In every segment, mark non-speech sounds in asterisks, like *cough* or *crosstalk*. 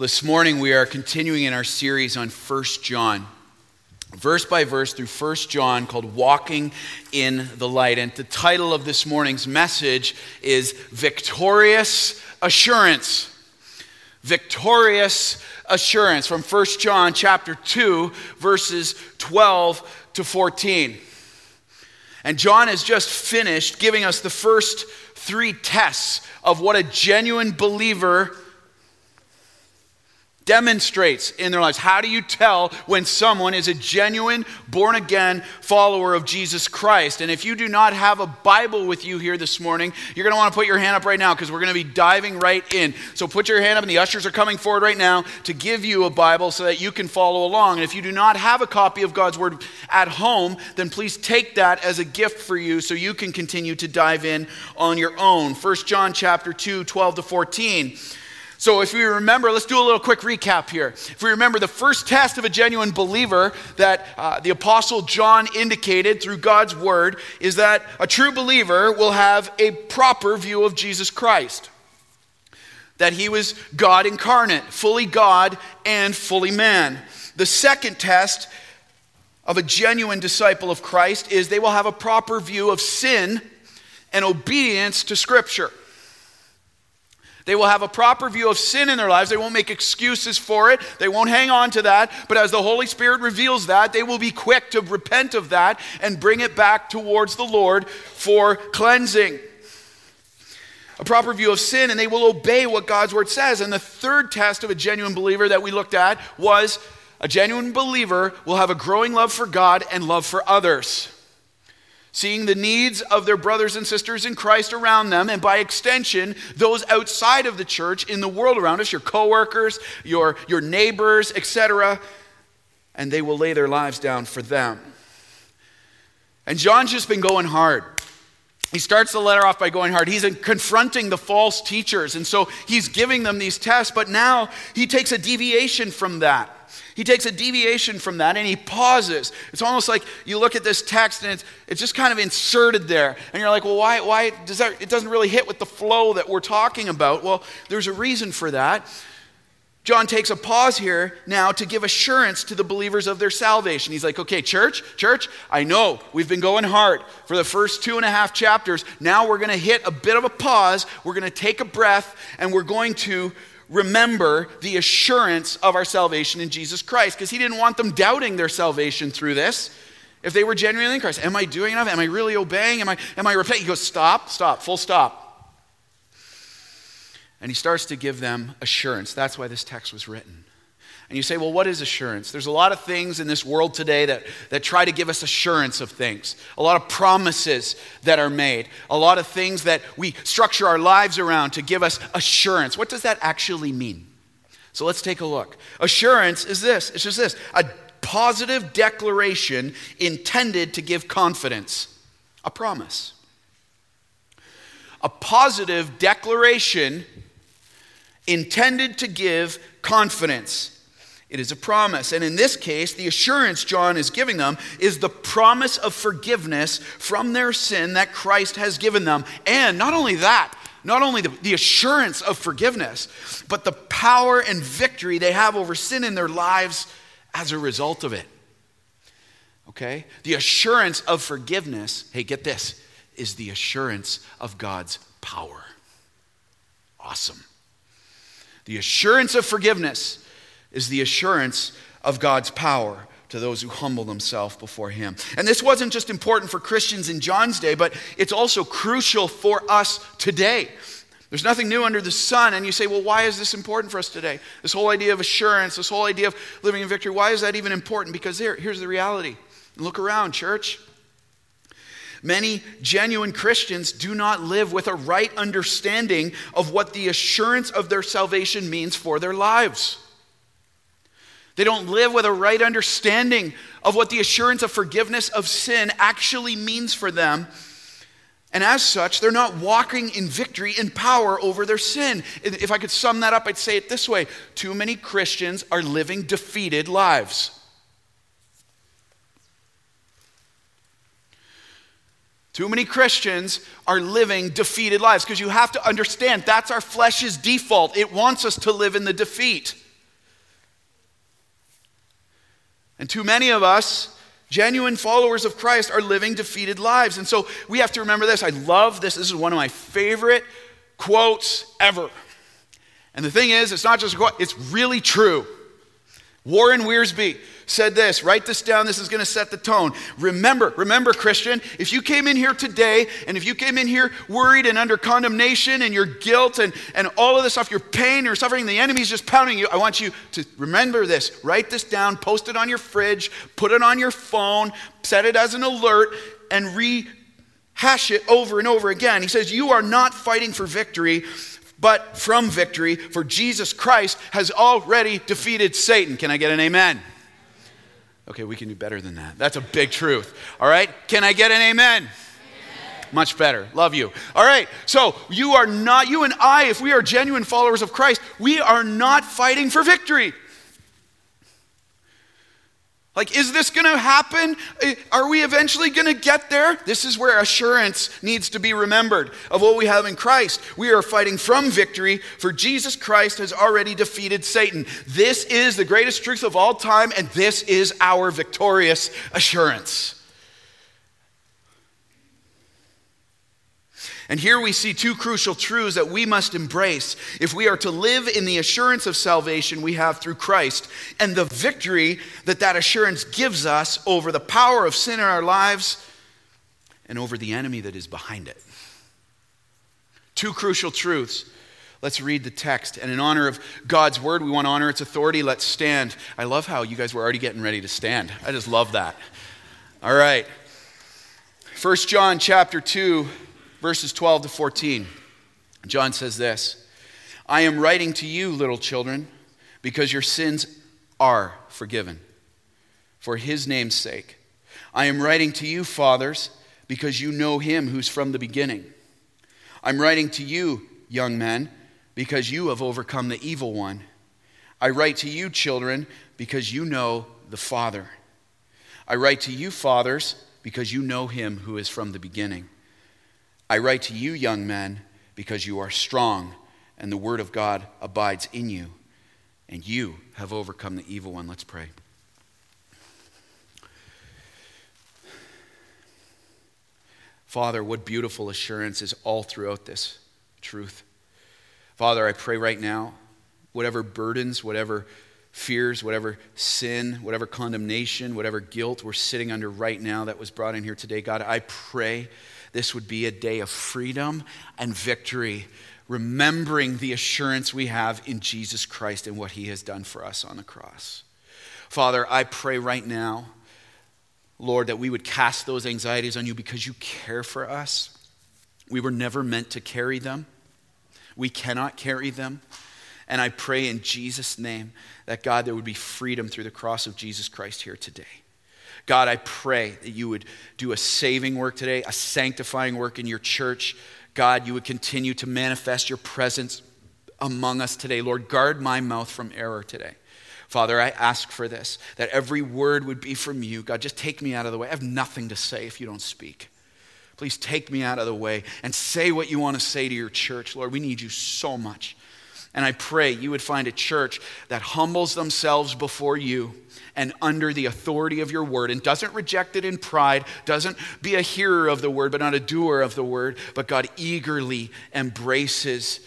This morning we are continuing in our series on 1 John, verse by verse through 1 John called Walking in the Light. And the title of this morning's message is Victorious Assurance. Victorious Assurance from 1 John chapter 2 verses 12 to 14. And John has just finished giving us the first three tests of what a genuine believer demonstrates in their lives. How do you tell when someone is a genuine, born again follower of Jesus Christ? And if you do not have a Bible with you here this morning, you're going to want to put your hand up right now because we're going to be diving right in. So put your hand up, and the ushers are coming forward right now to give you a Bible so that you can follow along. And if you do not have a copy of God's Word at home, then please take that as a gift for you so you can continue to dive in on your own. 1 John chapter 2, 12 to 14. So, if we remember, let's do a little quick recap here. If we remember, the first test of a genuine believer that uh, the Apostle John indicated through God's word is that a true believer will have a proper view of Jesus Christ. That he was God incarnate, fully God and fully man. The second test of a genuine disciple of Christ is they will have a proper view of sin and obedience to Scripture. They will have a proper view of sin in their lives. They won't make excuses for it. They won't hang on to that. But as the Holy Spirit reveals that, they will be quick to repent of that and bring it back towards the Lord for cleansing. A proper view of sin, and they will obey what God's word says. And the third test of a genuine believer that we looked at was a genuine believer will have a growing love for God and love for others seeing the needs of their brothers and sisters in Christ around them, and by extension, those outside of the church in the world around us, your coworkers, your, your neighbors, etc., and they will lay their lives down for them. And John's just been going hard. He starts the letter off by going hard. He's confronting the false teachers, and so he's giving them these tests, but now he takes a deviation from that. He takes a deviation from that and he pauses. It's almost like you look at this text and it's, it's just kind of inserted there. And you're like, well, why, why does that, it doesn't really hit with the flow that we're talking about? Well, there's a reason for that. John takes a pause here now to give assurance to the believers of their salvation. He's like, okay, church, church, I know we've been going hard for the first two and a half chapters. Now we're going to hit a bit of a pause. We're going to take a breath and we're going to remember the assurance of our salvation in Jesus Christ because he didn't want them doubting their salvation through this. If they were genuinely in Christ, am I doing enough? Am I really obeying? Am I, am I repenting? He goes, stop, stop, full stop. And he starts to give them assurance. That's why this text was written. And you say, well, what is assurance? There's a lot of things in this world today that, that try to give us assurance of things, a lot of promises that are made, a lot of things that we structure our lives around to give us assurance. What does that actually mean? So let's take a look. Assurance is this it's just this a positive declaration intended to give confidence, a promise. A positive declaration intended to give confidence. It is a promise. And in this case, the assurance John is giving them is the promise of forgiveness from their sin that Christ has given them. And not only that, not only the, the, assurance of forgiveness, but the power and victory they have over sin in their lives as a result of it. Okay? The assurance of forgiveness, hey, get this, is the assurance of God's power. Awesome. The assurance of forgiveness is the assurance of God's power to those who humble themselves before Him. And this wasn't just important for Christians in John's day, but it's also crucial for us today. There's nothing new under the sun. And you say, well, why is this important for us today? This whole idea of assurance, this whole idea of living in victory, why is that even important? Because here, here's the reality. Look around, church. Many genuine Christians do not live with a right understanding of what the assurance of their salvation means for their lives. They don't live with a right understanding of what the assurance of forgiveness of sin actually means for them. And as such, they're not walking in victory and power over their sin. If I could sum that up, I'd say it this way Too many Christians are living defeated lives. Too many Christians are living defeated lives because you have to understand that's our flesh's default. It wants us to live in the defeat. And too many of us, genuine followers of Christ, are living defeated lives. And so we have to remember this. I love this. This is one of my favorite quotes ever. And the thing is, it's not just a quote, it's really true. Warren Wiersbe said this. Write this down. This is going to set the tone. Remember, remember, Christian, if you came in here today and if you came in here worried and under condemnation and your guilt and, and all of this stuff, your pain, your suffering, the enemy's just pounding you, I want you to remember this. Write this down, post it on your fridge, put it on your phone, set it as an alert, and rehash it over and over again. He says, You are not fighting for victory but from victory, for Jesus Christ has already defeated Satan. Can I get an amen? Okay, we can do better than that. That's a big truth. All right? Can I get an amen? Much better. Love you. All right. So, you are not, you and I, if we are genuine followers of Christ, we are not fighting for victory. Like, is this going to happen? Are we eventually going to get there? This is where assurance needs to be remembered of what we have in Christ. We are fighting from victory, for Jesus Christ has already defeated Satan. This is the greatest truth of all time, and this is our victorious assurance. And here we see two crucial truths that we must embrace if we are to live in the assurance of salvation we have through Christ and the victory that that assurance gives us over the power of sin in our lives and over the enemy that is behind it. Two crucial truths. Let's read the text. And in honor of God's word, we want to honor its authority. Let's stand. I love how you guys were already getting ready to stand. I just love that. All right. 1 John chapter 2 verses 12 to 14. John says this I am writing to you, little children, because your sins are forgiven for his name's sake. I am writing to you, fathers, because you know him who's from the beginning. I'm writing to you, young men, because you have overcome the evil one. I write to you, children, because you know the Father. I write to you, fathers, because you know him who is from the beginning. I write to you, young men, because you are strong, and the word of God abides in you, and you have overcome the evil one. Let's pray. Father, what beautiful assurance is all throughout this truth. Father, I pray right now, whatever burdens, whatever fears, whatever sin, whatever condemnation, whatever guilt we're sitting under right now that was brought in here today, God, I pray this would be a day of freedom and victory, remembering the assurance we have in Jesus Christ and what he has done for us on the cross. Father, I pray right now, Lord, that we would cast those anxieties on you because you care for us. We were never meant to carry them, we cannot carry them. And I pray in Jesus' name that, God, there would be freedom through the cross of Jesus Christ here today. God, I pray that you would do a saving work today, a sanctifying work in your church. God, you would continue to manifest your presence among us today. Lord, guard my mouth from error today. Father, I ask for this, that every word would be from you. God, just take me out of the way. I have nothing to say if you don't speak. Please take me out of the way and say what you want to say to your church. Lord, we need you so much. And I pray you would find a church that humbles themselves before you and under the authority of your word and doesn't reject it in pride, doesn't be a hearer of the word, but not a doer of the word, but God eagerly embraces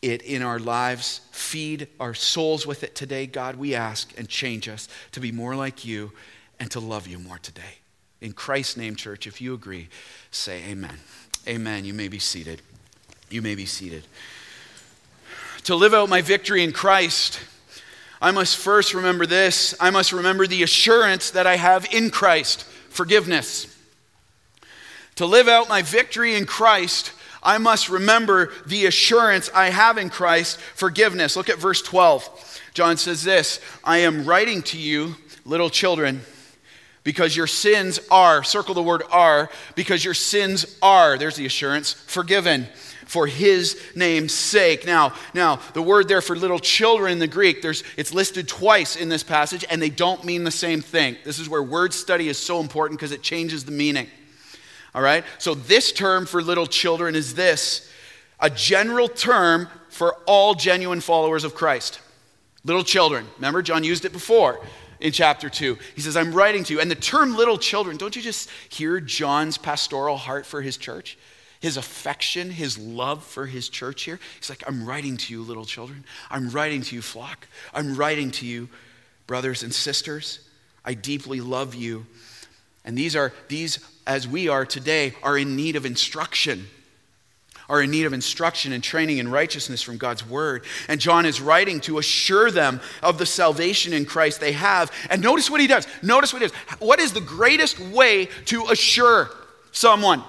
it in our lives. Feed our souls with it today, God, we ask, and change us to be more like you and to love you more today. In Christ's name, church, if you agree, say amen. Amen. You may be seated. You may be seated to live out my victory in Christ, I must first remember this. I must remember the assurance that I have in Christ forgiveness. To live out my victory in Christ, I must remember the assurance I have in Christ forgiveness. Look at verse 12. John says this I am writing to you, little children, because your sins are, circle the word are, because your sins are, there's the assurance, forgiven for his name's sake. Now, now the word there for little children in the Greek, there's, it's listed twice in this passage, and they don't mean the same thing. This is where word study is so important because it changes the meaning. All right? So this term for little children is this a general term for all genuine followers of Christ. Little children. Remember, John used it before. in chapter 2. He says, I'm writing to you. And the term little children, don't you just hear John's pastoral heart for his church? His affection, his love for his church here. He's like, I'm writing to you, little children. I'm writing to you, flock. I'm writing to you, brothers and sisters. I deeply love you. And these are, these, as we are today, are in need of instruction are in need of instruction and training in righteousness from God's word. And John is writing to assure them of the salvation in Christ they have. And notice what he does. Notice what he does. What is the greatest way to assure someone?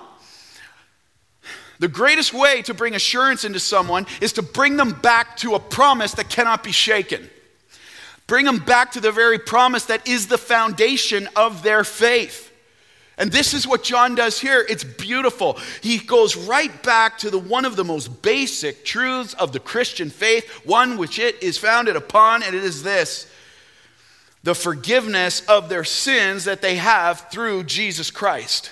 The greatest way to bring assurance into someone is to bring them back to a promise that cannot be shaken. Bring them back to the very promise that is the foundation of their faith. And this is what John does here. It's beautiful. He goes right back to the one of the most basic truths of the Christian faith, one which it is founded upon, and it is this the forgiveness of their sins that they have through Jesus Christ.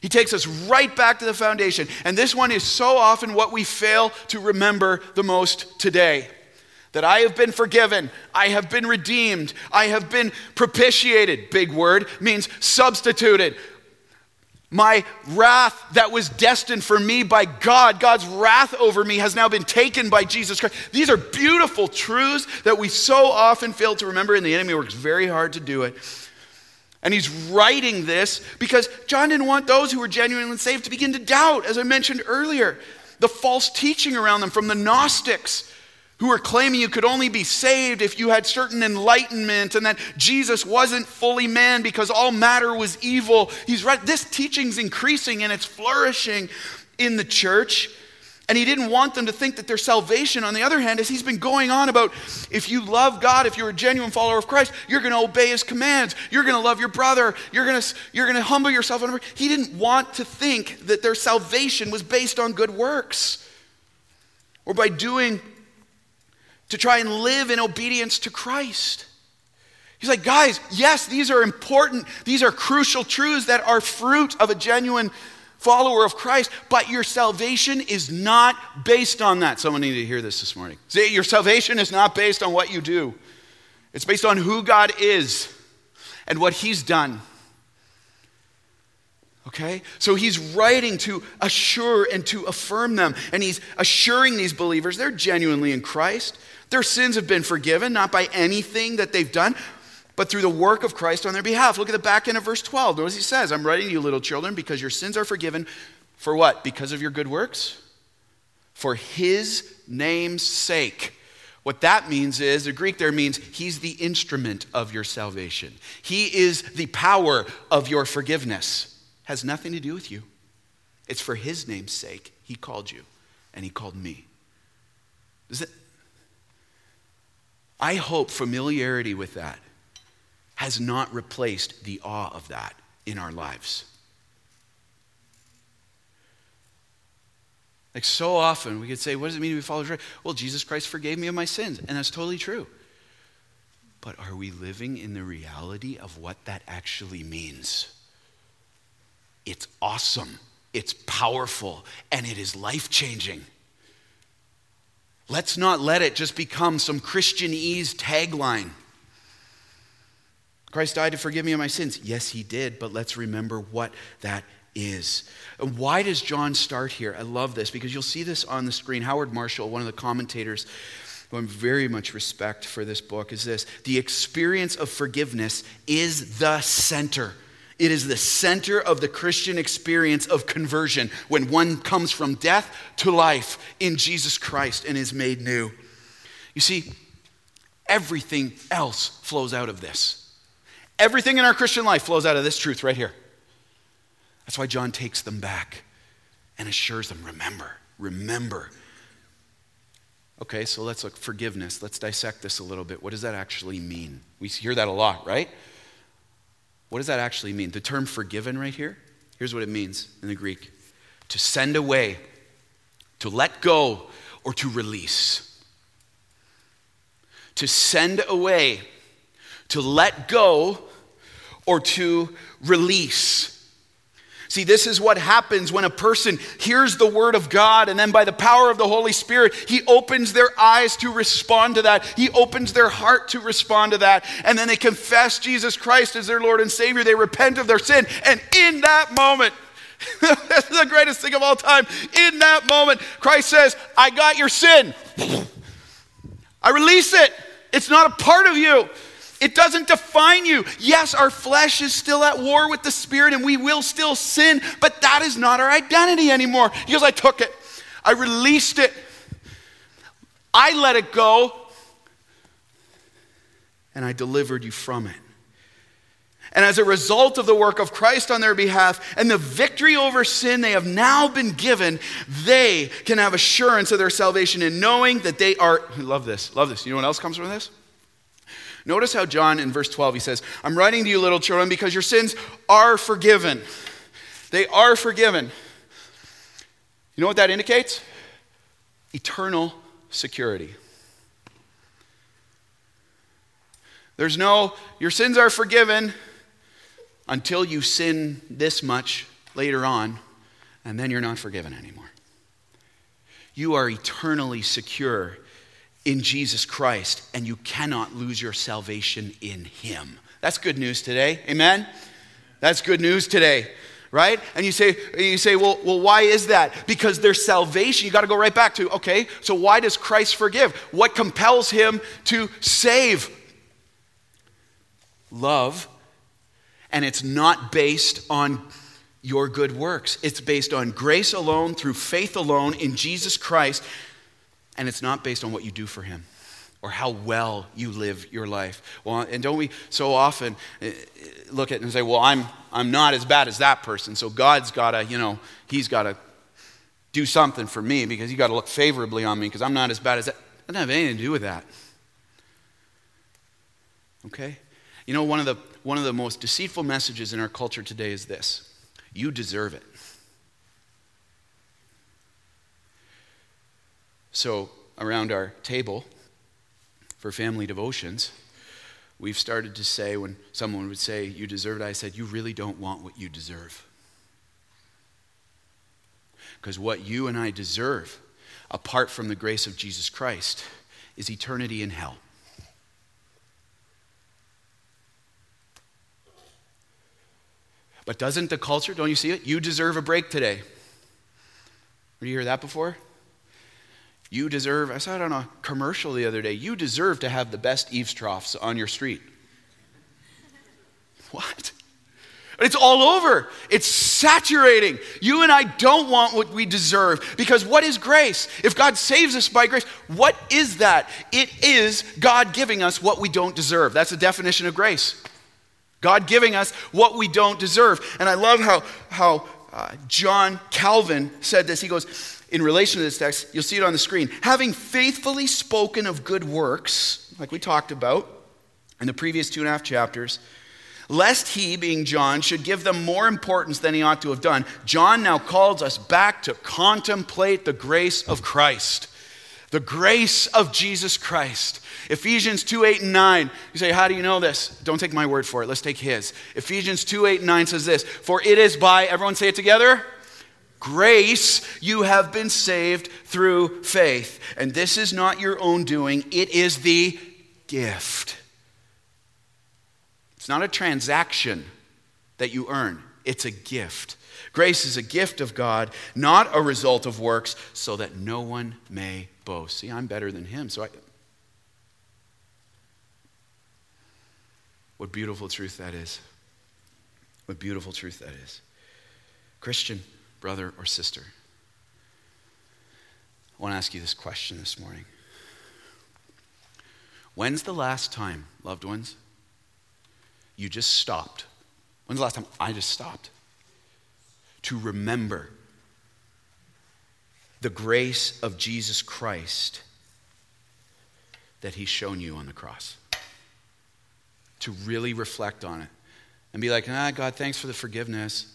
He takes us right back to the foundation. And this one is so often what we fail to remember the most today that I have been forgiven, I have been redeemed, I have been propitiated. Big word means substituted. My wrath that was destined for me by God, God's wrath over me has now been taken by Jesus Christ. These are beautiful truths that we so often fail to remember, and the enemy works very hard to do it. And he's writing this because John didn't want those who were genuinely saved to begin to doubt, as I mentioned earlier. The false teaching around them from the Gnostics who were claiming you could only be saved if you had certain enlightenment and that Jesus wasn't fully man because all matter was evil. He's right. This teaching's increasing and it's flourishing in the church. And he didn't want them to think that their salvation, on the other hand, as he's been going on about if you love God, if you're a genuine follower of Christ, you're going to obey his commands. You're going to love your brother. You're going to, you're going to humble yourself. He didn't want to think that their salvation was based on good works or by doing to try and live in obedience to Christ. He's like, guys, yes, these are important, these are crucial truths that are fruit of a genuine follower of Christ, but your salvation is not based on that. Someone needed to hear this this morning. See, your salvation is not based on what you do, it's based on who God is and what He's done. Okay? So he's writing to assure and to affirm them. And he's assuring these believers they're genuinely in Christ. Their sins have been forgiven, not by anything that they've done, but through the work of Christ on their behalf. Look at the back end of verse 12. Notice he says, I'm writing to you, little children, because your sins are forgiven. For what? Because of your good works? For his name's sake. What that means is, the Greek there means he's the instrument of your salvation. He is the power of your forgiveness. Has nothing to do with you. It's for his name's sake. He called you, and he called me. Does it, I hope familiarity with that has not replaced the awe of that in our lives. Like so often, we could say, What does it mean to be followers of? Well, Jesus Christ forgave me of my sins, and that's totally true. But are we living in the reality of what that actually means? It's awesome, it's powerful, and it is life changing. Let's not let it just become some Christianese tagline. Christ died to forgive me of my sins. Yes, he did, but let's remember what that is. And why does John start here? I love this because you'll see this on the screen. Howard Marshall, one of the commentators who I very much respect for this book, is this The experience of forgiveness is the center it is the center of the Christian experience of conversion when one comes from death to life in Jesus Christ and is made new. You see, everything else flows out of this. Everything in our Christian life flows out of this truth right here. That's why John takes them back and assures them remember, remember. Okay, so let's look forgiveness. Let's dissect this a little bit. What does that actually mean? We hear that a lot, right? What does that actually mean? The term forgiven right here, here's what it means in the Greek to send away, to let go, or to release. To send away, to let go, or to release. See, this is what happens when a person hears the word of God and then by the power of the Holy Spirit, he opens their eyes to respond to that. He opens their heart to respond to that. And then they confess Jesus Christ as their Lord and Savior. They repent of their sin. And in that moment, *laughs* this is the greatest thing of all time. In that moment, Christ says, I got your sin. *laughs* I release it. It's not a part of you. It doesn't define you. Yes, our flesh is still at war with the spirit and we will still sin, but that is not our identity anymore. Because I took it, I released it, I let it go, and I delivered you from it. And as a result of the work of Christ on their behalf and the victory over sin they have now been given, they can have assurance of their salvation in knowing that they are. Love this, love this. You know what else comes from this? Notice how John in verse 12 he says, I'm writing to you, little children, because your sins are forgiven. They are forgiven. You know what that indicates? Eternal security. There's no, your sins are forgiven until you sin this much later on, and then you're not forgiven anymore. You are eternally secure in Jesus Christ, and you cannot lose your salvation in Him. That's good news today. Amen? That's good news today, right? And you say, you say, well, well, why is that? Because there's salvation. You got to go right back to, okay, so why does Christ forgive? What compels him to save? Love. And it's not based on your good works. It's based on grace alone, through faith alone, in Jesus Christ and it's not based on what you do for Him or how well you live your life. Well, and don't we so often eh, look at and say, well, I'm, I'm not as bad as that person, so God's got to, you know, He's got to do something for me because He's got to look favorably on me because I'm not as bad as that. It doesn't have anything to do with that. Okay? You know, one of the, one of the most deceitful messages in our culture today is this you deserve it. So, around our table for family devotions, we've started to say, when someone would say, You deserve it, I said, You really don't want what you deserve. Because what you and I deserve, apart from the grace of Jesus Christ, is eternity in hell. But doesn't the culture, don't you see it? You deserve a break today. Did you hear that before? You deserve, I saw it on a commercial the other day, you deserve to have the best eaves troughs on your street. *laughs* What? It's all over. It's saturating. You and I don't want what we deserve because what is grace? If God saves us by grace, what is that? It is God giving us what we don't deserve. That's the definition of grace. God giving us what we don't deserve. And I love how, how uh, John Calvin said this. He goes, in relation to this text, you'll see it on the screen. Having faithfully spoken of good works, like we talked about in the previous two and a half chapters, lest he, being John, should give them more importance than he ought to have done, John now calls us back to contemplate the grace of Christ. The grace of Jesus Christ. Ephesians 2 8 and 9. You say, How do you know this? Don't take my word for it. Let's take his. Ephesians 2 8 and 9 says this For it is by, everyone say it together grace, you have been saved through faith. And this is not your own doing, it is the gift. It's not a transaction that you earn, it's a gift. Grace is a gift of God, not a result of works, so that no one may boast. See, I'm better than him, so I. What beautiful truth that is. What beautiful truth that is. Christian, brother or sister, I want to ask you this question this morning. When's the last time, loved ones, you just stopped? When's the last time I just stopped to remember the grace of Jesus Christ that He's shown you on the cross? To really reflect on it and be like, ah, God, thanks for the forgiveness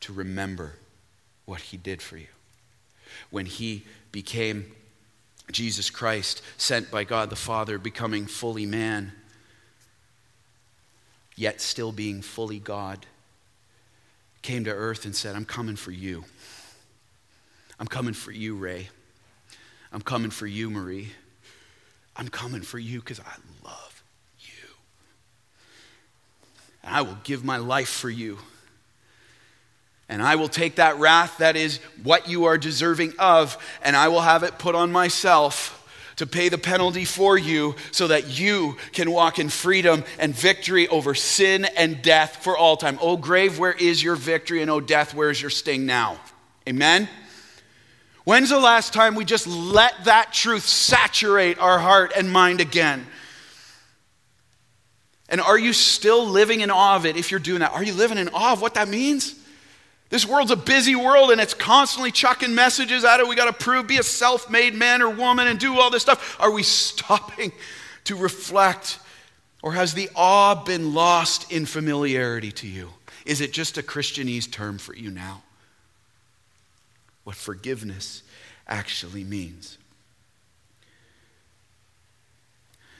to remember what he did for you. When he became Jesus Christ, sent by God the Father, becoming fully man, yet still being fully God, came to earth and said, I'm coming for you. I'm coming for you, Ray. I'm coming for you, Marie. I'm coming for you because I love you. And I will give my life for you. And I will take that wrath that is what you are deserving of, and I will have it put on myself to pay the penalty for you so that you can walk in freedom and victory over sin and death for all time. Oh, grave, where is your victory? And oh, death, where is your sting now? Amen? When's the last time we just let that truth saturate our heart and mind again? And are you still living in awe of it if you're doing that? Are you living in awe of what that means? This world's a busy world and it's constantly chucking messages at it. We got to prove, be a self made man or woman and do all this stuff. Are we stopping to reflect? Or has the awe been lost in familiarity to you? Is it just a Christianese term for you now? What forgiveness actually means.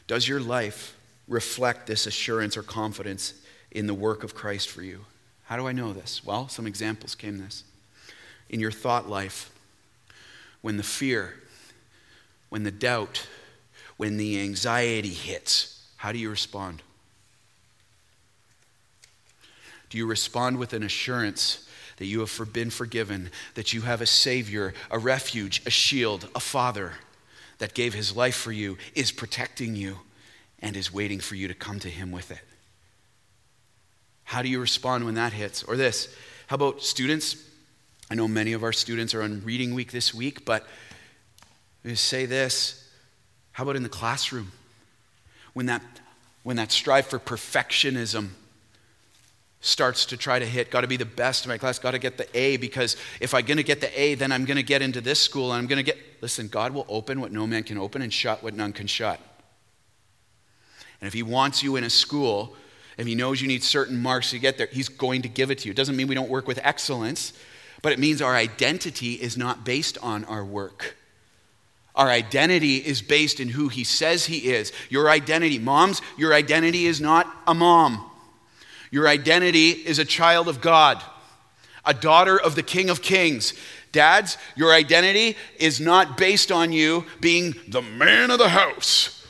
Does your life reflect this assurance or confidence in the work of Christ for you? How do I know this? Well, some examples came this. In your thought life, when the fear, when the doubt, when the anxiety hits, how do you respond? Do you respond with an assurance that you have been forgiven, that you have a Savior, a refuge, a shield, a Father that gave His life for you, is protecting you, and is waiting for you to come to Him with it? How do you respond when that hits? Or this how about students? I know many of our students are on reading week this week, but say this. How about in the classroom? When that, when that strive for perfectionism starts to try to hit, got to be the best in my class, got to get the A, because if I'm going to get the A, then I'm going to get into this school and I'm going to get. Listen, God will open what no man can open and shut what none can shut. And if He wants you in a school if he knows you need certain marks to get there, he's going to give it to you. It doesn't mean we don't work with excellence, but it means our identity is not based on our work. Our identity is based in who he says he is. Your identity, moms, your identity is not a mom. Your identity is a child of God, a daughter of the King of Kings. Dads, your identity is not based on you being the man of the house.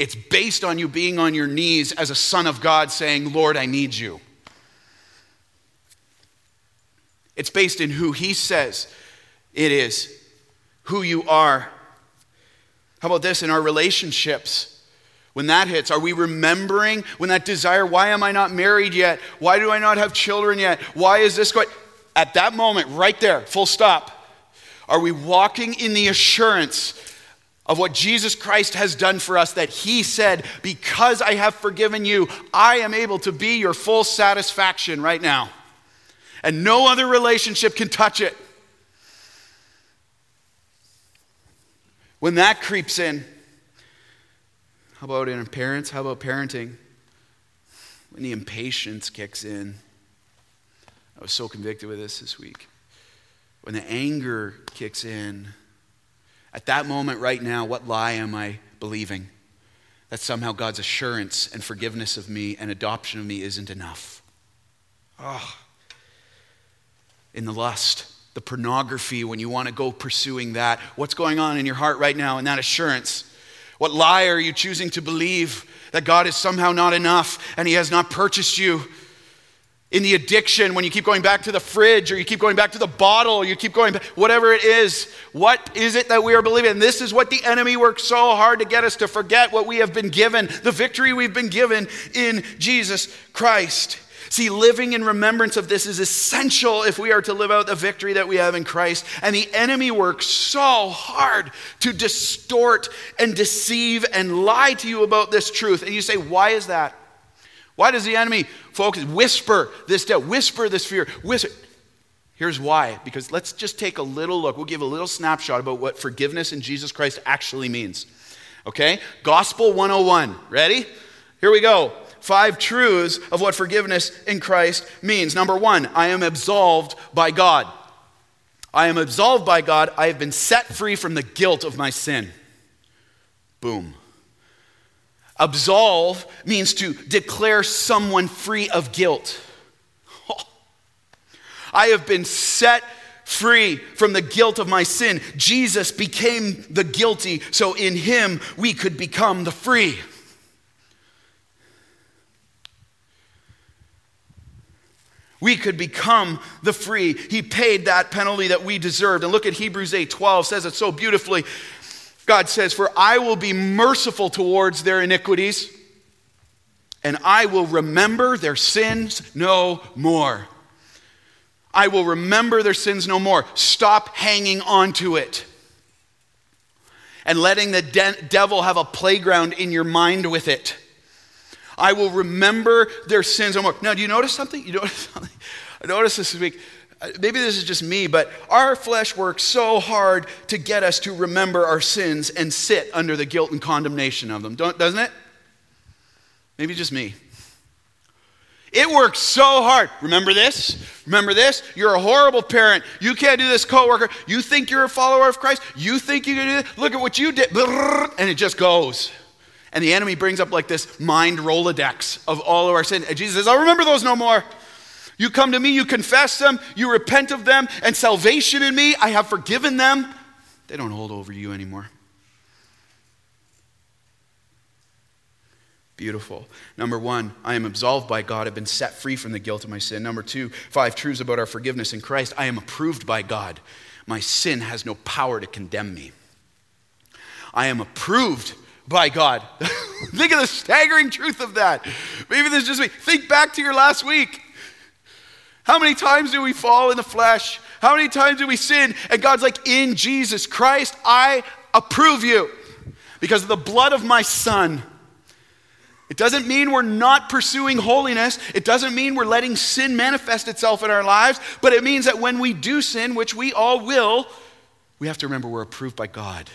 It's based on you being on your knees as a son of God saying, Lord, I need you. It's based in who He says it is, who you are. How about this in our relationships? When that hits, are we remembering when that desire, why am I not married yet? Why do I not have children yet? Why is this going? At that moment, right there, full stop, are we walking in the assurance of what Jesus Christ has done for us, that He said, Because I have forgiven you, I am able to be your full satisfaction right now. And no other relationship can touch it. When that creeps in, how about in parents? How about parenting? When the impatience kicks in. I was so convicted with this this week. When the anger kicks in at that moment, right now, what lie am I believing? That somehow God's assurance and forgiveness of me and adoption of me isn't enough. Oh. In the lust, the pornography, when you want to go pursuing that, what's going on in your heart right now in that assurance? What lie are you choosing to believe that God is somehow not enough and He has not purchased you? In the addiction, when you keep going back to the fridge or you keep going back to the bottle, you keep going back, whatever it is, what is it that we are believing? And this is what the enemy works so hard to get us to forget what we have been given, the victory we've been given in Jesus Christ. See, living in remembrance of this is essential if we are to live out the victory that we have in Christ. And the enemy works so hard to distort and deceive and lie to you about this truth. And you say, why is that? Why does the enemy focus, whisper this doubt, whisper this fear, whisper? Here's why. Because let's just take a little look. We'll give a little snapshot about what forgiveness in Jesus Christ actually means. Okay? Gospel 101. Ready? Here we go. Five truths of what forgiveness in Christ means. Number one, I am absolved by God. I am absolved by God. I have been set free from the guilt of my sin. Boom. Absolve means to declare someone free of guilt. *laughs* I have been set free from the guilt of my sin. Jesus became the guilty, so in him we could become the free. We could become the free. He paid that penalty that we deserved. And look at Hebrews 8 12 says it so beautifully. God says, For I will be merciful towards their iniquities, and I will remember their sins no more. I will remember their sins no more. Stop hanging on to it and letting the de- devil have a playground in your mind with it. I will remember their sins no more. Now, do you notice something? You notice something? *laughs* I noticed this week. Uh, maybe this is just me, but our flesh works so hard to get us to remember our sins and sit under the guilt and condemnation of them, doesn't it? Maybe just me. It works so hard. Remember this? Remember this? You're a horrible parent. You can't do this, coworker. You think you're a follower of Christ. You think you can do this. Look at what you did. And it just goes. And the enemy brings up like this mind Rolodex of all of our sins. And Jesus says, I'll remember those no more. You come to me, you confess them, you repent of them, and salvation in me, I have forgiven them. They don't hold over you anymore. Beautiful. Number one, I am absolved by God. I've been set free from the guilt of my sin. Number two, five truths about our forgiveness in Christ. I am approved by God. My sin has no power to condemn me. I am approved by God. *laughs* Think of the staggering truth of that. Maybe this is just me. Think back to your last week. How many times do we fall in the flesh? How many times do we sin? And God's like, in Jesus Christ, I approve you because of the blood of my son. It doesn't mean we're not pursuing holiness. It doesn't mean we're letting sin manifest itself in our lives, but it means that when we do sin, which we all will, we have to remember we're approved by God.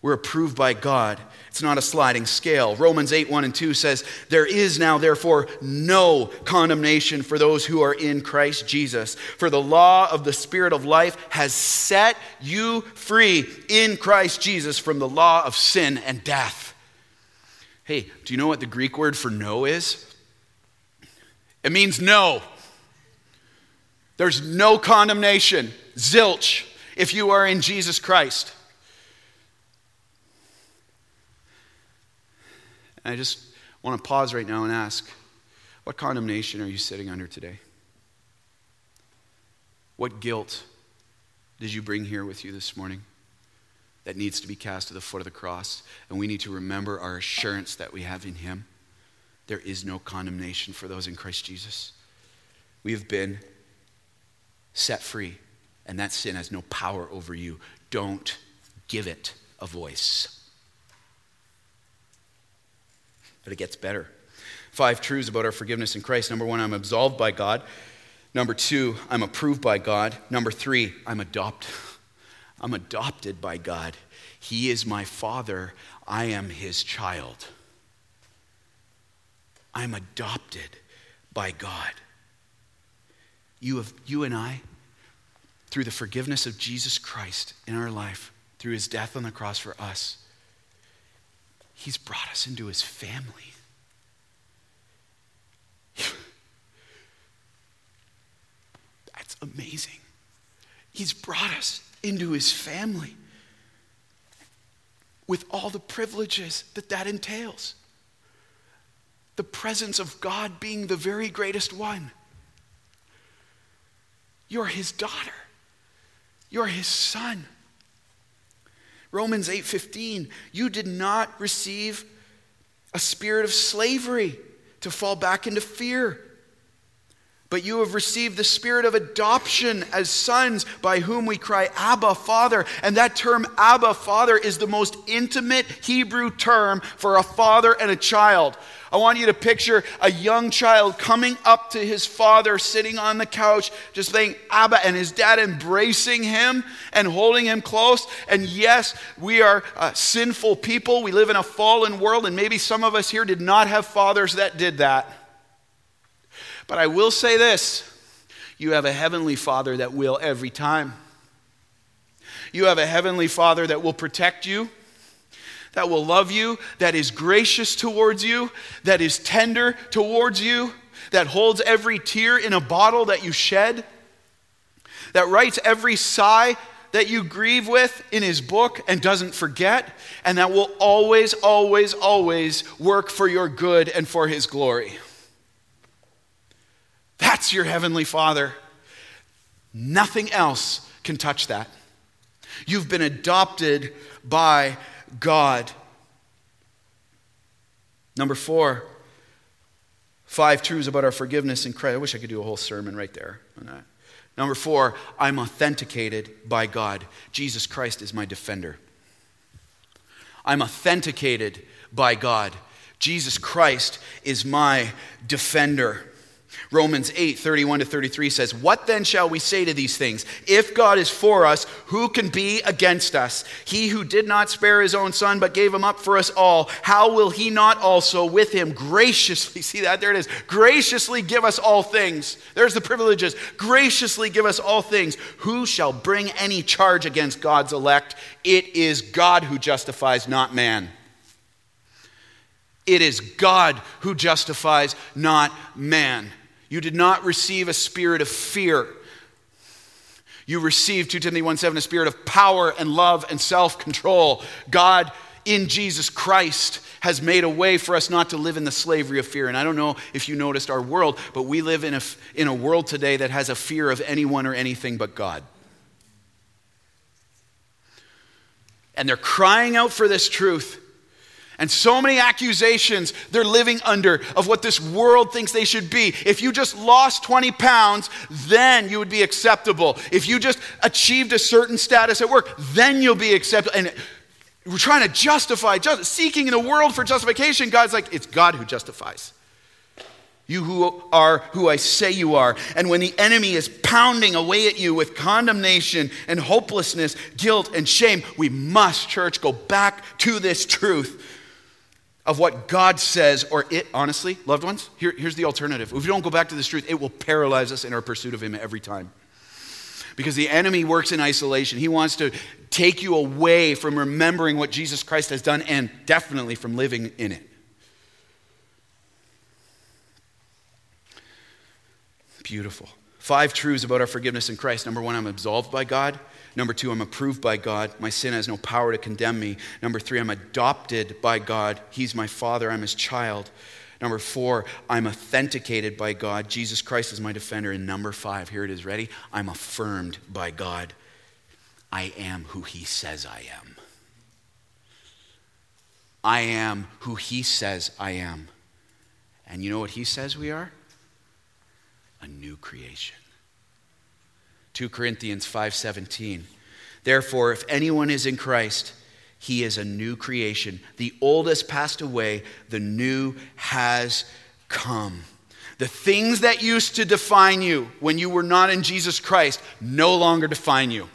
We're approved by God. It's not a sliding scale. Romans 8, 1 and 2 says, There is now, therefore, no condemnation for those who are in Christ Jesus. For the law of the Spirit of life has set you free in Christ Jesus from the law of sin and death. Hey, do you know what the Greek word for no is? It means no. There's no condemnation, zilch, if you are in Jesus Christ. And I just want to pause right now and ask what condemnation are you sitting under today? What guilt did you bring here with you this morning that needs to be cast to the foot of the cross? And we need to remember our assurance that we have in Him. There is no condemnation for those in Christ Jesus. We have been set free, and that sin has no power over you. Don't give it a voice. But it gets better. Five truths about our forgiveness in Christ. Number one, I'm absolved by God. Number two, I'm approved by God. Number three, I'm adopted. *laughs* I'm adopted by God. He is my father. I am his child. I'm adopted by God. You, have, you and I, through the forgiveness of Jesus Christ in our life, through his death on the cross for us, He's brought us into his family. *laughs* That's amazing. He's brought us into his family with all the privileges that that entails. The presence of God being the very greatest one. You're his daughter. You're his son. Romans 8:15, you did not receive a spirit of slavery to fall back into fear. But you have received the spirit of adoption as sons by whom we cry, Abba, Father. And that term, Abba, Father, is the most intimate Hebrew term for a father and a child. I want you to picture a young child coming up to his father, sitting on the couch, just saying, Abba, and his dad embracing him and holding him close. And yes, we are uh, sinful people. We live in a fallen world, and maybe some of us here did not have fathers that did that. But I will say this you have a heavenly father that will every time. You have a heavenly father that will protect you that will love you, that is gracious towards you, that is tender towards you. that holds every tear in a bottle that you shed, that writes every sigh that you grieve with in his book and doesn't forget, and that will always, always, always work for your good and for his glory. That's your heavenly Father. Nothing else can touch that. You've been adopted by God. Number four, five truths about our forgiveness in Christ. I wish I could do a whole sermon right there on that. Number four, I'm authenticated by God. Jesus Christ is my defender. I'm authenticated by God. Jesus Christ is my defender. Romans 8, 31 to 33 says, What then shall we say to these things? If God is for us, who can be against us? He who did not spare his own son, but gave him up for us all, how will he not also with him graciously, *laughs* see that? There it is, graciously give us all things? There's the privileges. Graciously give us all things. Who shall bring any charge against God's elect? It is God who justifies, not man. It is God who justifies, not man. You did not receive a spirit of fear. You received, 2 Timothy 1 7, a spirit of power and love and self control. God in Jesus Christ has made a way for us not to live in the slavery of fear. And I don't know if you noticed our world, but we live in a, in a world today that has a fear of anyone or anything but God. And they're crying out for this truth. And so many accusations they're living under of what this world thinks they should be. If you just lost 20 pounds, then you would be acceptable. If you just achieved a certain status at work, then you'll be acceptable. And we're trying to justify, just, seeking in the world for justification. God's like, it's God who justifies. You who are who I say you are. And when the enemy is pounding away at you with condemnation and hopelessness, guilt and shame, we must, church, go back to this truth of what God says, or it, honestly, loved ones, here, here's the alternative. If we don't go back to this truth, it will paralyze us in our pursuit of Him every time. Because the enemy works in isolation. He wants to take you away from remembering what Jesus Christ has done and definitely from living in it. Beautiful. Five truths about our forgiveness in Christ. Number one, I'm absolved by God. Number two, I'm approved by God. My sin has no power to condemn me. Number three, I'm adopted by God. He's my father, I'm his child. Number four, I'm authenticated by God. Jesus Christ is my defender. And number five, here it is, ready? I'm affirmed by God. I am who he says I am. I am who he says I am. And you know what he says we are? A new creation. 2 Corinthians 5:17. Therefore, if anyone is in Christ, he is a new creation. The old has passed away, the new has come. The things that used to define you when you were not in Jesus Christ no longer define you.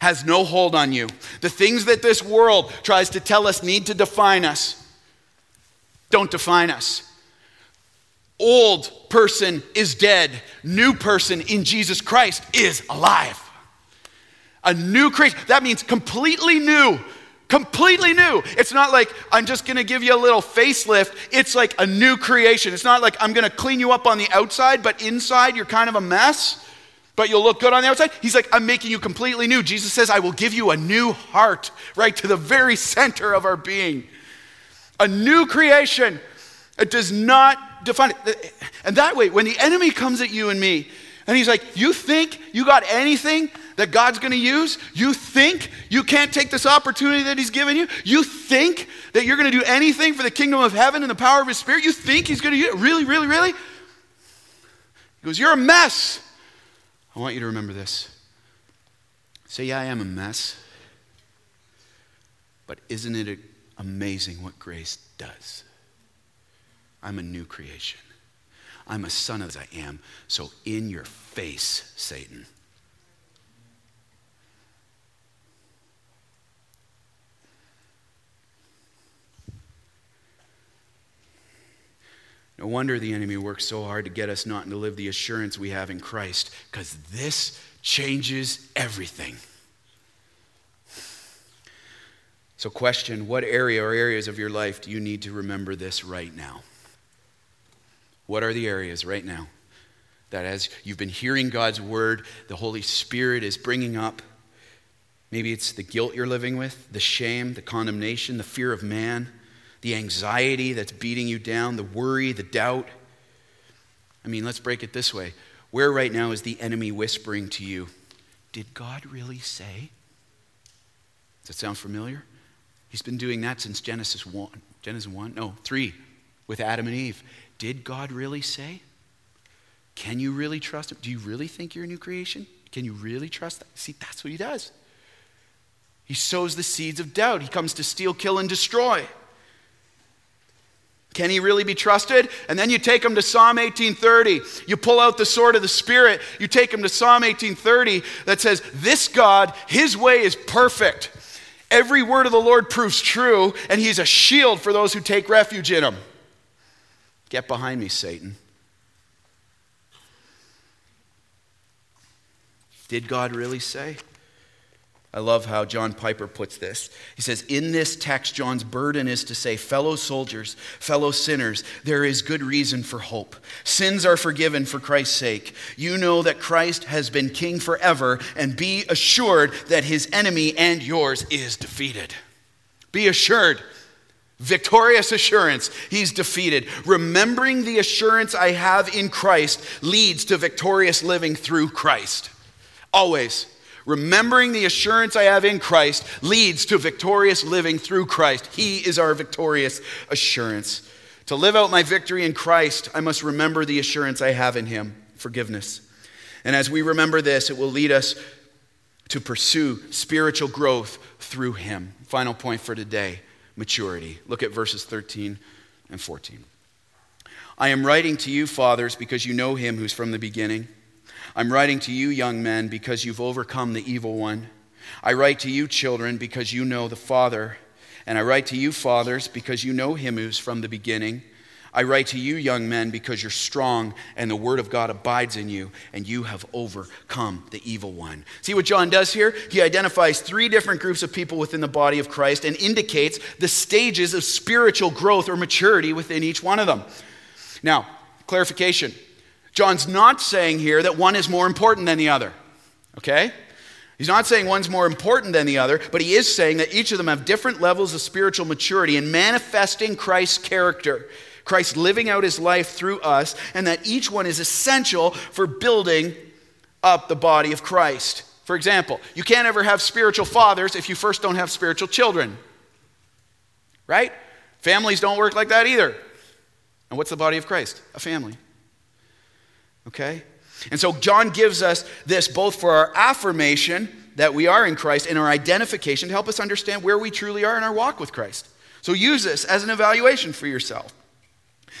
Has no hold on you. The things that this world tries to tell us need to define us don't define us old person is dead, new person in Jesus Christ is alive. A new creation. That means completely new. Completely new. It's not like I'm just gonna give you a little facelift. It's like a new creation. It's not like I'm gonna clean you up on the outside, but inside you're kind of a mess, but you'll look good on the outside. He's like, I'm making you completely new. Jesus says, I will give you a new heart, right to the very center of our being. A new creation. It does not define it. And that way, when the enemy comes at you and me, and he's like, You think you got anything that God's going to use? You think you can't take this opportunity that He's given you? You think that you're going to do anything for the kingdom of heaven and the power of His Spirit? You think He's going to do it? Really, really, really? He goes, You're a mess. I want you to remember this. Say, Yeah, I am a mess. But isn't it amazing what grace does? I'm a new creation. I'm a son as I am. So, in your face, Satan. No wonder the enemy works so hard to get us not to live the assurance we have in Christ, because this changes everything. So, question what area or areas of your life do you need to remember this right now? What are the areas right now that as you've been hearing God's word, the Holy Spirit is bringing up? Maybe it's the guilt you're living with, the shame, the condemnation, the fear of man, the anxiety that's beating you down, the worry, the doubt. I mean, let's break it this way. Where right now is the enemy whispering to you, Did God really say? Does that sound familiar? He's been doing that since Genesis 1. Genesis 1? No, 3 with Adam and Eve. Did God really say? Can you really trust him? Do you really think you're a new creation? Can you really trust that? See, that's what he does. He sows the seeds of doubt. He comes to steal, kill, and destroy. Can he really be trusted? And then you take him to Psalm 1830. You pull out the sword of the Spirit. You take him to Psalm 1830 that says, This God, his way is perfect. Every word of the Lord proves true, and he's a shield for those who take refuge in him. Get behind me, Satan. Did God really say? I love how John Piper puts this. He says, In this text, John's burden is to say, Fellow soldiers, fellow sinners, there is good reason for hope. Sins are forgiven for Christ's sake. You know that Christ has been king forever, and be assured that his enemy and yours is defeated. Be assured. Victorious assurance, he's defeated. Remembering the assurance I have in Christ leads to victorious living through Christ. Always. Remembering the assurance I have in Christ leads to victorious living through Christ. He is our victorious assurance. To live out my victory in Christ, I must remember the assurance I have in Him forgiveness. And as we remember this, it will lead us to pursue spiritual growth through Him. Final point for today maturity. Look at verses 13 and 14. I am writing to you, fathers, because you know Him who's from the beginning. I'm writing to you, young men, because you've overcome the evil one. I write to you, children, because you know the Father. And I write to you, fathers, because you know him who's from the beginning. I write to you, young men, because you're strong and the word of God abides in you, and you have overcome the evil one. See what John does here? He identifies three different groups of people within the body of Christ and indicates the stages of spiritual growth or maturity within each one of them. Now, clarification John's not saying here that one is more important than the other, okay? He's not saying one's more important than the other, but he is saying that each of them have different levels of spiritual maturity in manifesting Christ's character, Christ living out his life through us, and that each one is essential for building up the body of Christ. For example, you can't ever have spiritual fathers if you first don't have spiritual children. Right? Families don't work like that either. And what's the body of Christ? A family. Okay? And so John gives us this both for our affirmation that we are in Christ and our identification to help us understand where we truly are in our walk with Christ. So use this as an evaluation for yourself.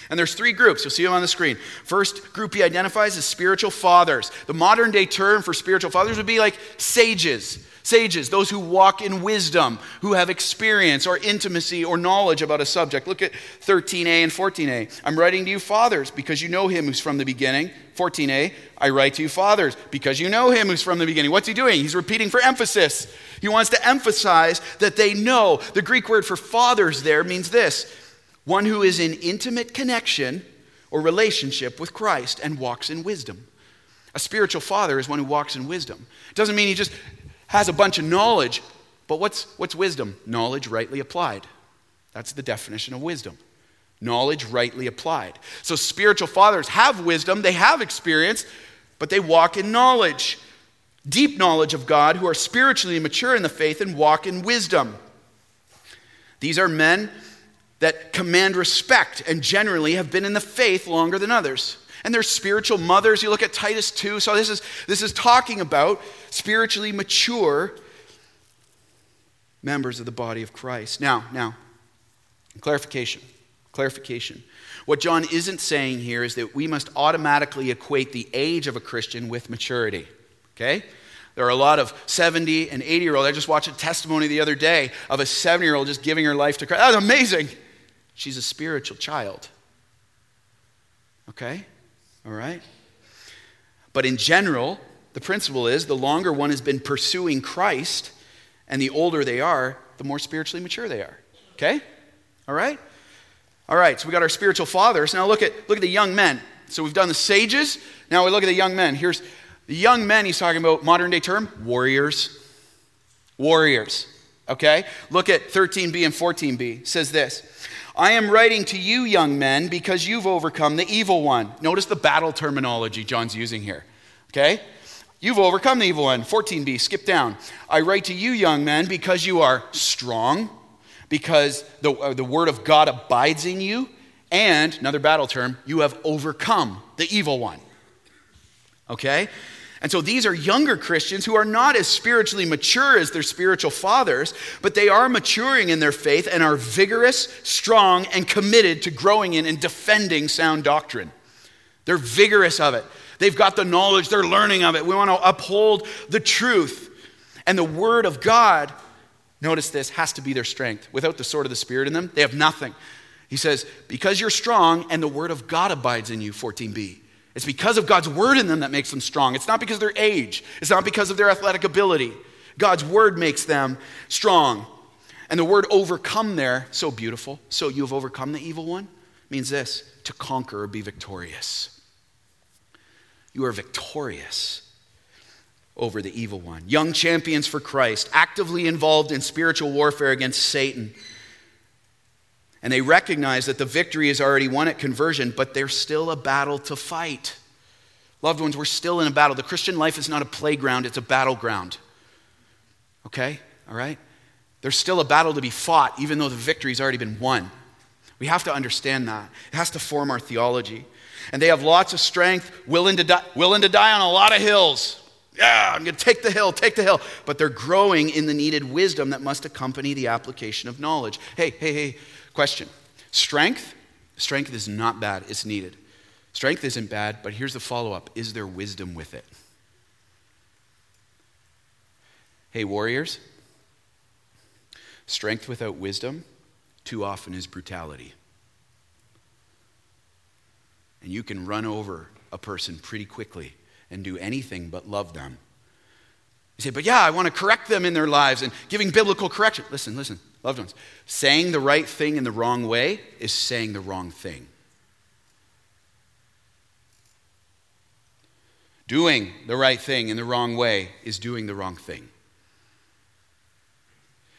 And there's three groups. You'll see them on the screen. First group he identifies as spiritual fathers. The modern day term for spiritual fathers would be like sages. Sages, those who walk in wisdom, who have experience or intimacy or knowledge about a subject. Look at 13a and 14a. I'm writing to you, fathers, because you know him who's from the beginning. 14a, I write to you, fathers, because you know him who's from the beginning. What's he doing? He's repeating for emphasis. He wants to emphasize that they know. The Greek word for fathers there means this one who is in intimate connection or relationship with Christ and walks in wisdom. A spiritual father is one who walks in wisdom. Doesn't mean he just has a bunch of knowledge. But what's, what's wisdom? Knowledge rightly applied. That's the definition of wisdom. Knowledge rightly applied. So spiritual fathers have wisdom, they have experience, but they walk in knowledge. Deep knowledge of God who are spiritually mature in the faith and walk in wisdom. These are men that command respect and generally have been in the faith longer than others and they're spiritual mothers. You look at Titus 2. So this is, this is talking about spiritually mature members of the body of Christ. Now, now, clarification. Clarification. What John isn't saying here is that we must automatically equate the age of a Christian with maturity. Okay? There are a lot of 70 and 80 year olds. I just watched a testimony the other day of a 70 year old just giving her life to Christ. That was amazing. She's a spiritual child. Okay? All right? But in general, the principle is the longer one has been pursuing Christ and the older they are, the more spiritually mature they are. Okay? All right? All right, so we got our spiritual fathers. Now look at look at the young men. So we've done the sages. Now we look at the young men. Here's the young men he's talking about, modern day term, warriors. Warriors. Okay? Look at 13b and 14b. It says this I am writing to you, young men, because you've overcome the evil one. Notice the battle terminology John's using here. Okay? You've overcome the evil one. 14b, skip down. I write to you, young men, because you are strong, because the, uh, the word of God abides in you, and, another battle term, you have overcome the evil one. Okay? And so these are younger Christians who are not as spiritually mature as their spiritual fathers, but they are maturing in their faith and are vigorous, strong, and committed to growing in and defending sound doctrine. They're vigorous of it. They've got the knowledge, they're learning of it. We want to uphold the truth. And the Word of God, notice this, has to be their strength. Without the sword of the Spirit in them, they have nothing. He says, Because you're strong and the Word of God abides in you, 14b. It's because of God's word in them that makes them strong. It's not because of their age, it's not because of their athletic ability. God's word makes them strong. And the word overcome there, so beautiful. So you have overcome the evil one, means this to conquer or be victorious. You are victorious over the evil one. Young champions for Christ, actively involved in spiritual warfare against Satan. And they recognize that the victory is already won at conversion, but there's still a battle to fight. Loved ones, we're still in a battle. The Christian life is not a playground, it's a battleground. Okay? All right? There's still a battle to be fought, even though the victory's already been won. We have to understand that. It has to form our theology. And they have lots of strength, willing to die, willing to die on a lot of hills. Yeah, I'm going to take the hill, take the hill. But they're growing in the needed wisdom that must accompany the application of knowledge. Hey, hey, hey, Question Strength? Strength is not bad, it's needed. Strength isn't bad, but here's the follow up Is there wisdom with it? Hey, warriors, strength without wisdom too often is brutality. And you can run over a person pretty quickly and do anything but love them. You say, but yeah, I want to correct them in their lives and giving biblical correction. Listen, listen. Loved ones, saying the right thing in the wrong way is saying the wrong thing. Doing the right thing in the wrong way is doing the wrong thing.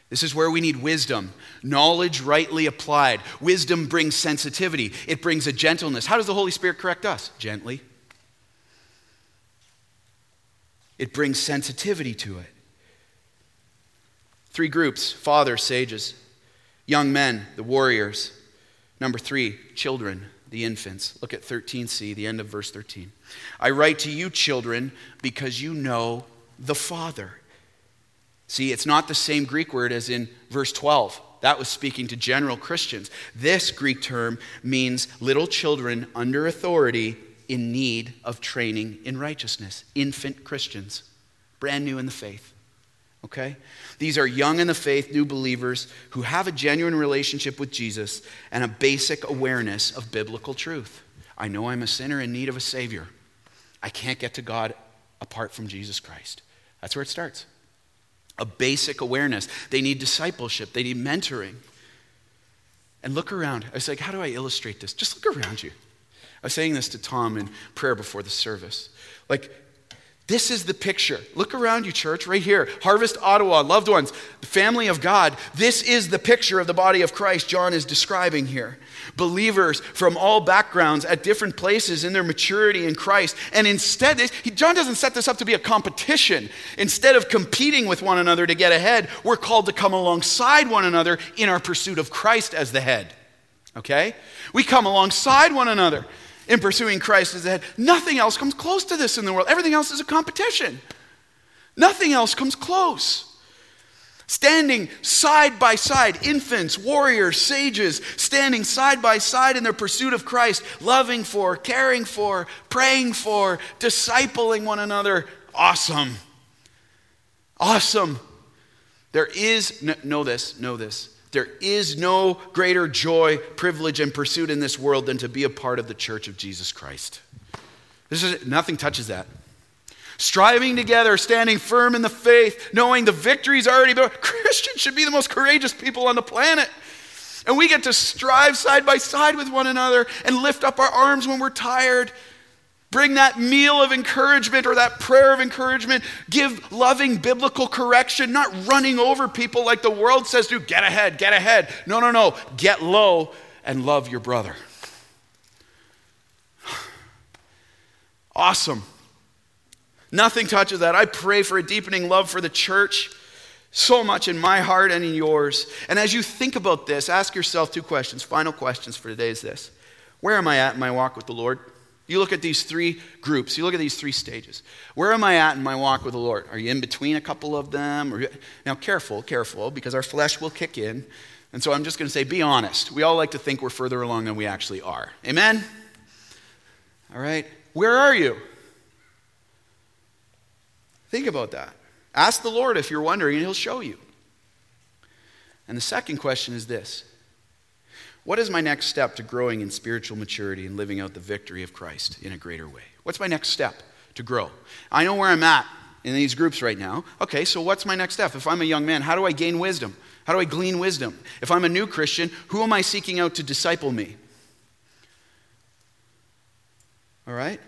This is where we need wisdom. Knowledge rightly applied. Wisdom brings sensitivity, it brings a gentleness. How does the Holy Spirit correct us? Gently. It brings sensitivity to it. Three groups fathers, sages, young men, the warriors. Number three, children, the infants. Look at 13c, the end of verse 13. I write to you, children, because you know the Father. See, it's not the same Greek word as in verse 12. That was speaking to general Christians. This Greek term means little children under authority in need of training in righteousness, infant Christians, brand new in the faith. Okay? These are young in the faith, new believers who have a genuine relationship with Jesus and a basic awareness of biblical truth. I know I'm a sinner in need of a Savior. I can't get to God apart from Jesus Christ. That's where it starts. A basic awareness. They need discipleship, they need mentoring. And look around. I was like, how do I illustrate this? Just look around you. I was saying this to Tom in prayer before the service. Like, this is the picture. Look around you, church, right here. Harvest Ottawa, loved ones, the family of God. This is the picture of the body of Christ John is describing here. Believers from all backgrounds at different places in their maturity in Christ. And instead, John doesn't set this up to be a competition. Instead of competing with one another to get ahead, we're called to come alongside one another in our pursuit of Christ as the head. Okay? We come alongside one another in pursuing Christ as the head. Nothing else comes close to this in the world. Everything else is a competition. Nothing else comes close. Standing side by side, infants, warriors, sages, standing side by side in their pursuit of Christ, loving for, caring for, praying for, discipling one another. Awesome. Awesome. There is, know this, know this. There is no greater joy, privilege, and pursuit in this world than to be a part of the church of Jesus Christ. This is, nothing touches that. Striving together, standing firm in the faith, knowing the victory's already been. Christians should be the most courageous people on the planet. And we get to strive side by side with one another and lift up our arms when we're tired. Bring that meal of encouragement or that prayer of encouragement. Give loving biblical correction, not running over people like the world says to get ahead, get ahead. No, no, no. Get low and love your brother. *sighs* Awesome. Nothing touches that. I pray for a deepening love for the church so much in my heart and in yours. And as you think about this, ask yourself two questions. Final questions for today is this Where am I at in my walk with the Lord? You look at these three groups, you look at these three stages. Where am I at in my walk with the Lord? Are you in between a couple of them? Now, careful, careful, because our flesh will kick in. And so I'm just going to say, be honest. We all like to think we're further along than we actually are. Amen? All right? Where are you? Think about that. Ask the Lord if you're wondering, and He'll show you. And the second question is this What is my next step to growing in spiritual maturity and living out the victory of Christ in a greater way? What's my next step to grow? I know where I'm at in these groups right now. Okay, so what's my next step? If I'm a young man, how do I gain wisdom? How do I glean wisdom? If I'm a new Christian, who am I seeking out to disciple me? All right?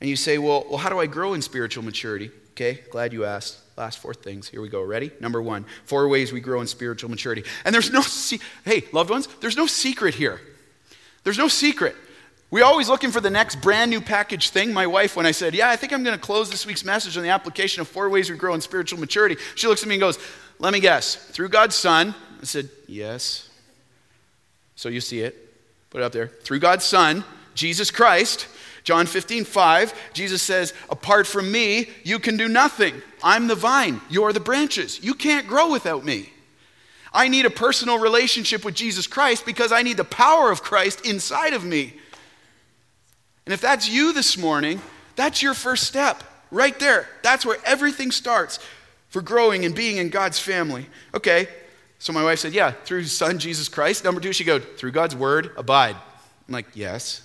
And you say, well, well, how do I grow in spiritual maturity? Okay, glad you asked. Last four things. Here we go. Ready? Number one, four ways we grow in spiritual maturity. And there's no, se- hey, loved ones, there's no secret here. There's no secret. We're always looking for the next brand new package thing. My wife, when I said, Yeah, I think I'm going to close this week's message on the application of four ways we grow in spiritual maturity, she looks at me and goes, Let me guess, through God's Son. I said, Yes. So you see it. Put it up there. Through God's Son, Jesus Christ. John 15, 5, Jesus says, Apart from me, you can do nothing. I'm the vine, you're the branches. You can't grow without me. I need a personal relationship with Jesus Christ because I need the power of Christ inside of me. And if that's you this morning, that's your first step right there. That's where everything starts for growing and being in God's family. Okay, so my wife said, Yeah, through his son, Jesus Christ. Number two, she goes, Through God's word, abide. I'm like, Yes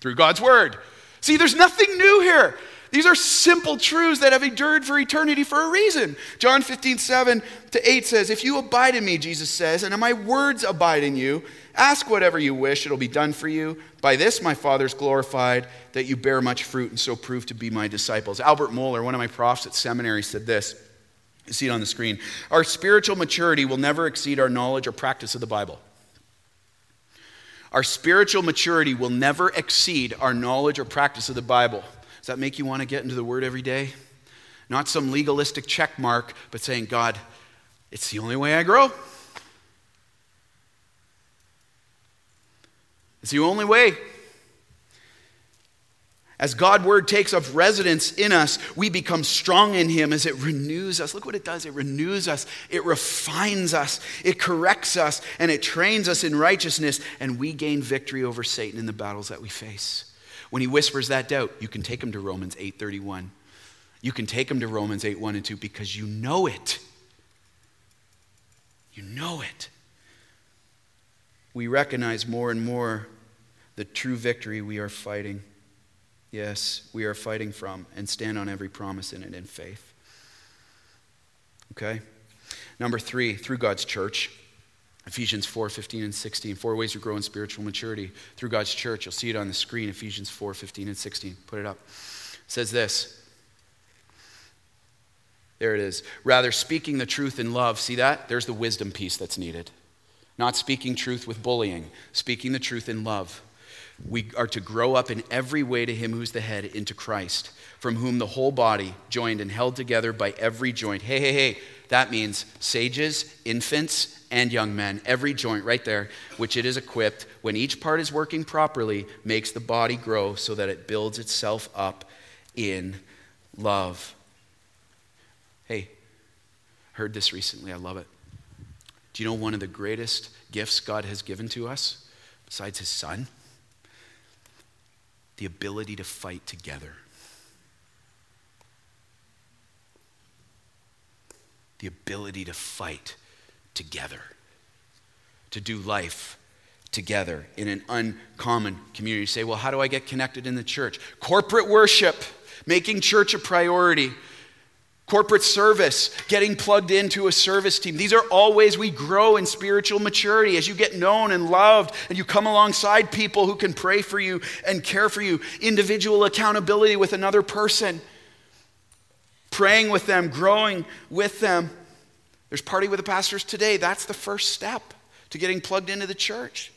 through God's word. See, there's nothing new here. These are simple truths that have endured for eternity for a reason. John 15, 7 to 8 says, If you abide in me, Jesus says, and my words abide in you, ask whatever you wish, it'll be done for you. By this my Father's glorified, that you bear much fruit and so prove to be my disciples. Albert Mohler, one of my profs at seminary, said this. You see it on the screen. Our spiritual maturity will never exceed our knowledge or practice of the Bible. Our spiritual maturity will never exceed our knowledge or practice of the Bible. Does that make you want to get into the Word every day? Not some legalistic check mark, but saying, God, it's the only way I grow. It's the only way. As God's word takes up residence in us, we become strong in Him as it renews us. Look what it does it renews us, it refines us, it corrects us, and it trains us in righteousness, and we gain victory over Satan in the battles that we face. When he whispers that doubt, you can take him to Romans 8:31. You can take him to Romans 8, 1 and 2 because you know it. You know it. We recognize more and more the true victory we are fighting yes, we are fighting from and stand on every promise in it in faith. Okay? Number three, through God's church. Ephesians 4 15 and 16. Four ways to grow in spiritual maturity through God's church. You'll see it on the screen, Ephesians 4 15 and 16. Put it up. It says this. There it is. Rather, speaking the truth in love. See that? There's the wisdom piece that's needed. Not speaking truth with bullying, speaking the truth in love. We are to grow up in every way to Him who's the head, into Christ, from whom the whole body, joined and held together by every joint. Hey, hey, hey, that means sages, infants, and young men, every joint right there, which it is equipped, when each part is working properly, makes the body grow so that it builds itself up in love. Hey, heard this recently. I love it. Do you know one of the greatest gifts God has given to us, besides His Son? The ability to fight together. The ability to fight together, to do life together in an uncommon community. You say, well, how do I get connected in the church? Corporate worship, making church a priority. Corporate service, getting plugged into a service team. These are all ways we grow in spiritual maturity as you get known and loved and you come alongside people who can pray for you and care for you. Individual accountability with another person, praying with them, growing with them. There's party with the pastors today. That's the first step to getting plugged into the church.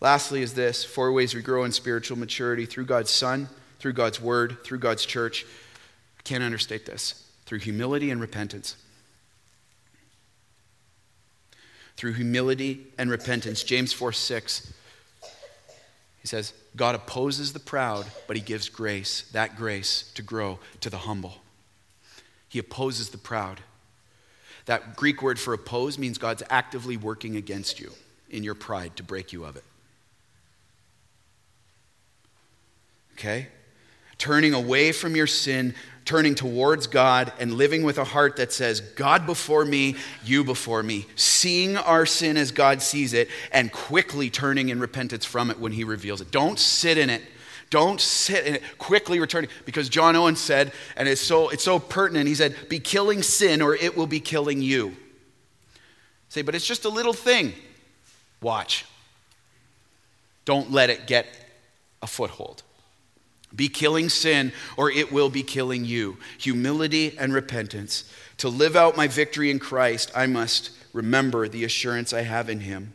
Lastly, is this four ways we grow in spiritual maturity through God's Son, through God's Word, through God's church. Can't understate this. Through humility and repentance. Through humility and repentance. James 4 6. He says, God opposes the proud, but he gives grace, that grace, to grow to the humble. He opposes the proud. That Greek word for oppose means God's actively working against you in your pride to break you of it. Okay? Turning away from your sin, turning towards God and living with a heart that says, God before me, you before me, seeing our sin as God sees it, and quickly turning in repentance from it when He reveals it. Don't sit in it. Don't sit in it. Quickly returning. Because John Owen said, and it's so, it's so pertinent, he said, Be killing sin or it will be killing you. Say, but it's just a little thing. Watch. Don't let it get a foothold. Be killing sin, or it will be killing you. Humility and repentance. To live out my victory in Christ, I must remember the assurance I have in Him,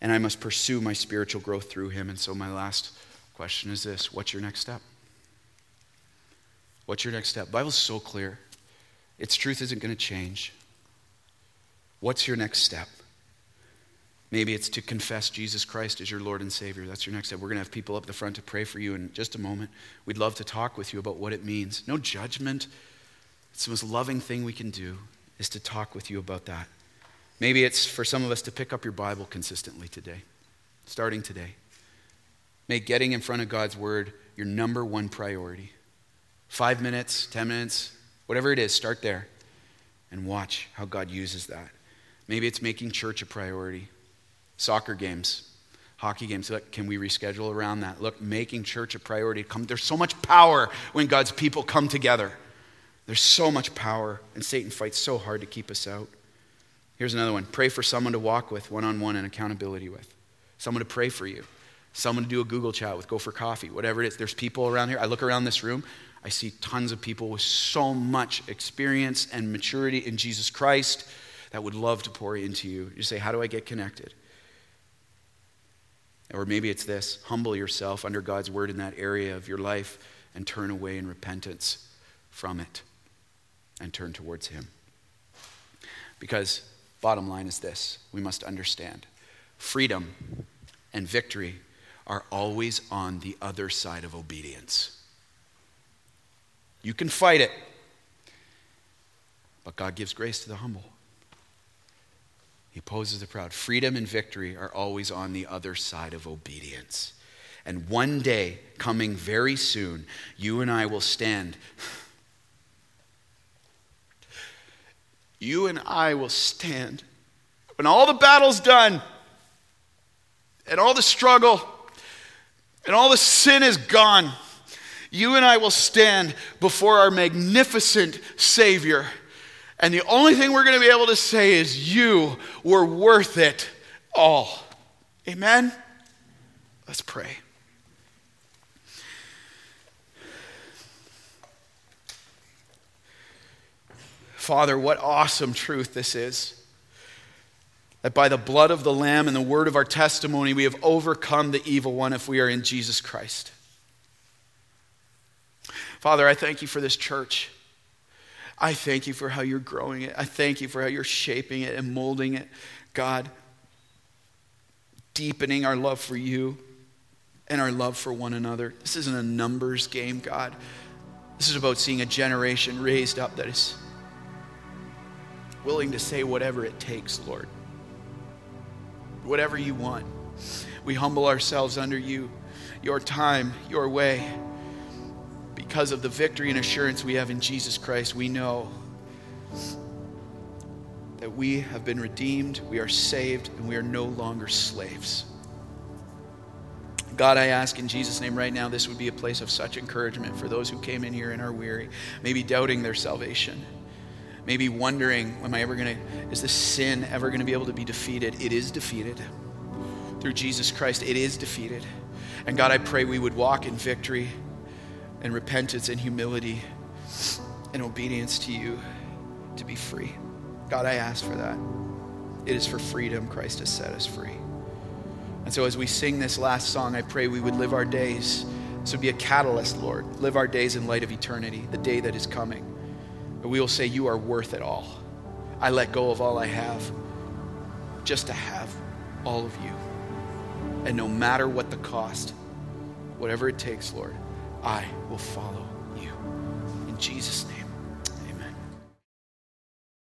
and I must pursue my spiritual growth through Him. And so, my last question is this What's your next step? What's your next step? Bible's so clear. Its truth isn't going to change. What's your next step? Maybe it's to confess Jesus Christ as your Lord and Savior. That's your next step. We're going to have people up the front to pray for you in just a moment. We'd love to talk with you about what it means. No judgment. It's the most loving thing we can do is to talk with you about that. Maybe it's for some of us to pick up your Bible consistently today, starting today. Make getting in front of God's Word your number one priority. Five minutes, 10 minutes, whatever it is, start there and watch how God uses that. Maybe it's making church a priority soccer games, hockey games. Look, can we reschedule around that? Look, making church a priority. Come, there's so much power when God's people come together. There's so much power, and Satan fights so hard to keep us out. Here's another one pray for someone to walk with one on one and accountability with, someone to pray for you, someone to do a Google chat with, go for coffee, whatever it is. There's people around here. I look around this room, I see tons of people with so much experience and maturity in Jesus Christ that would love to pour into you. You say, How do I get connected? Or maybe it's this humble yourself under God's word in that area of your life and turn away in repentance from it and turn towards Him. Because, bottom line is this we must understand freedom and victory are always on the other side of obedience. You can fight it, but God gives grace to the humble. He opposes the proud. Freedom and victory are always on the other side of obedience. And one day, coming very soon, you and I will stand. You and I will stand when all the battle's done, and all the struggle, and all the sin is gone. You and I will stand before our magnificent Savior and the only thing we're going to be able to say is, You were worth it all. Amen? Let's pray. Father, what awesome truth this is. That by the blood of the Lamb and the word of our testimony, we have overcome the evil one if we are in Jesus Christ. Father, I thank you for this church. I thank you for how you're growing it. I thank you for how you're shaping it and molding it. God, deepening our love for you and our love for one another. This isn't a numbers game, God. This is about seeing a generation raised up that is willing to say whatever it takes, Lord. Whatever you want. We humble ourselves under you, your time, your way because of the victory and assurance we have in Jesus Christ, we know that we have been redeemed, we are saved, and we are no longer slaves. God, I ask in Jesus' name right now, this would be a place of such encouragement for those who came in here and are weary, maybe doubting their salvation, maybe wondering, am I ever going to, is this sin ever going to be able to be defeated? It is defeated. Through Jesus Christ, it is defeated. And God, I pray we would walk in victory and repentance and humility and obedience to you to be free. God, I ask for that. It is for freedom Christ has set us free. And so as we sing this last song, I pray we would live our days. This would be a catalyst, Lord. Live our days in light of eternity, the day that is coming. And we will say, You are worth it all. I let go of all I have just to have all of you. And no matter what the cost, whatever it takes, Lord, I will follow you. In Jesus' name.